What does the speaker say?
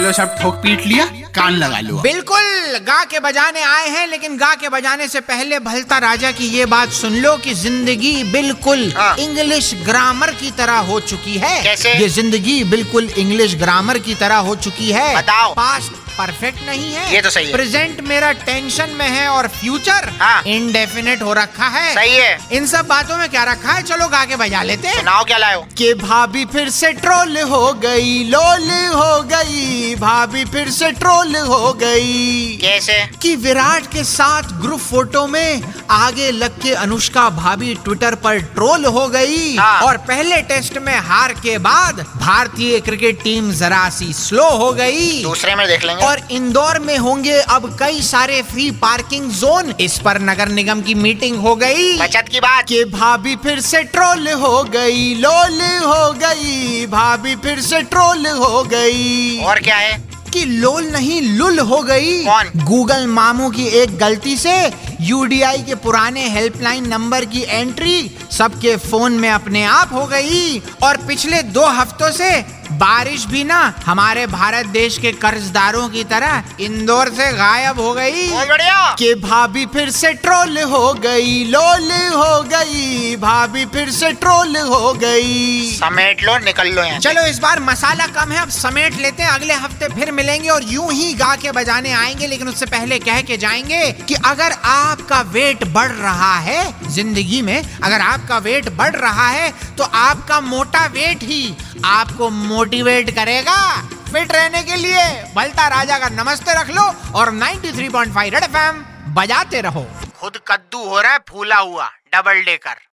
चलो सब ठोक पीट लिया कान लगा लो बिल्कुल गा के बजाने आए हैं लेकिन गा के बजाने से पहले भलता राजा की ये बात सुन लो कि ज़िंदगी बिल्कुल हाँ। इंग्लिश ग्रामर की तरह हो चुकी है कैसे? ये ज़िंदगी बिल्कुल इंग्लिश ग्रामर की तरह हो चुकी है बताओ। पास्ट परफेक्ट नहीं है। ये तो सही है। प्रेजेंट मेरा टेंशन में है और फ्यूचर हाँ। इनडेफिनेट हो रखा है। सही है। इन सब बातों में क्या रखा है? चलो गा के बजा लेते हैं। सुनाओ क्या हो? कि भाभी फिर से ट्रोल हो गई लोल हो गई। भाभी फिर से ट्रोल हो गई। कैसे? कि विराट के साथ ग्रुप फ़ोटो में आगे लग के अनुष्का भाभी ट्विटर पर ट्रोल हो गई। हाँ। और पहले टेस्ट में हार के बाद भारतीय क्रिकेट टीम जरा सी स्लो हो गई। दूसरे में देख लेंगे। और इंदौर में होंगे अब कई सारे फ्री पार्किंग जोन इस पर नगर निगम की मीटिंग हो गई। बचत की बात। कि भाभी फिर से ट्रोल हो गई लोल हो गई। भाभी फिर से ट्रोल हो गई। और क्या है? कि लोल नहीं लुल हो गई। कौन? गूगल मामू की एक गलती से यूडीआई के पुराने हेल्पलाइन नंबर की एंट्री सबके फ़ोन में अपने आप हो गई। और पिछले दो हफ्तों से बारिश भी ना हमारे भारत देश के कर्जदारों की तरह इंदौर से गायब हो गई। कि भाभी फिर से ट्रोल हो गई लोल हो गई भाभी फिर से ट्रोल हो गई। समेट लो निकल लो यहाँ चलो इस बार मसाला कम है अब समेट लेते हैं अगले हफ़्ते फिर मिलेंगे और यूँ ही गा के बजाने आएँगे लेकिन उससे पहले कह के जाएँगे कि अगर आपका वेट बढ़ रहा है ज़िंदगी में अगर आपका वेट बढ़ रहा है तो आपका मोटा वेट ही आपको मोटिवेट करेगा। फिट रहने के लिए बलता राजा का नमस्ते रख लो और 93.5 रेड एफएम बजाते रहो। खुद कद्दू हो रहा है, फूला हुआ डबल डेकर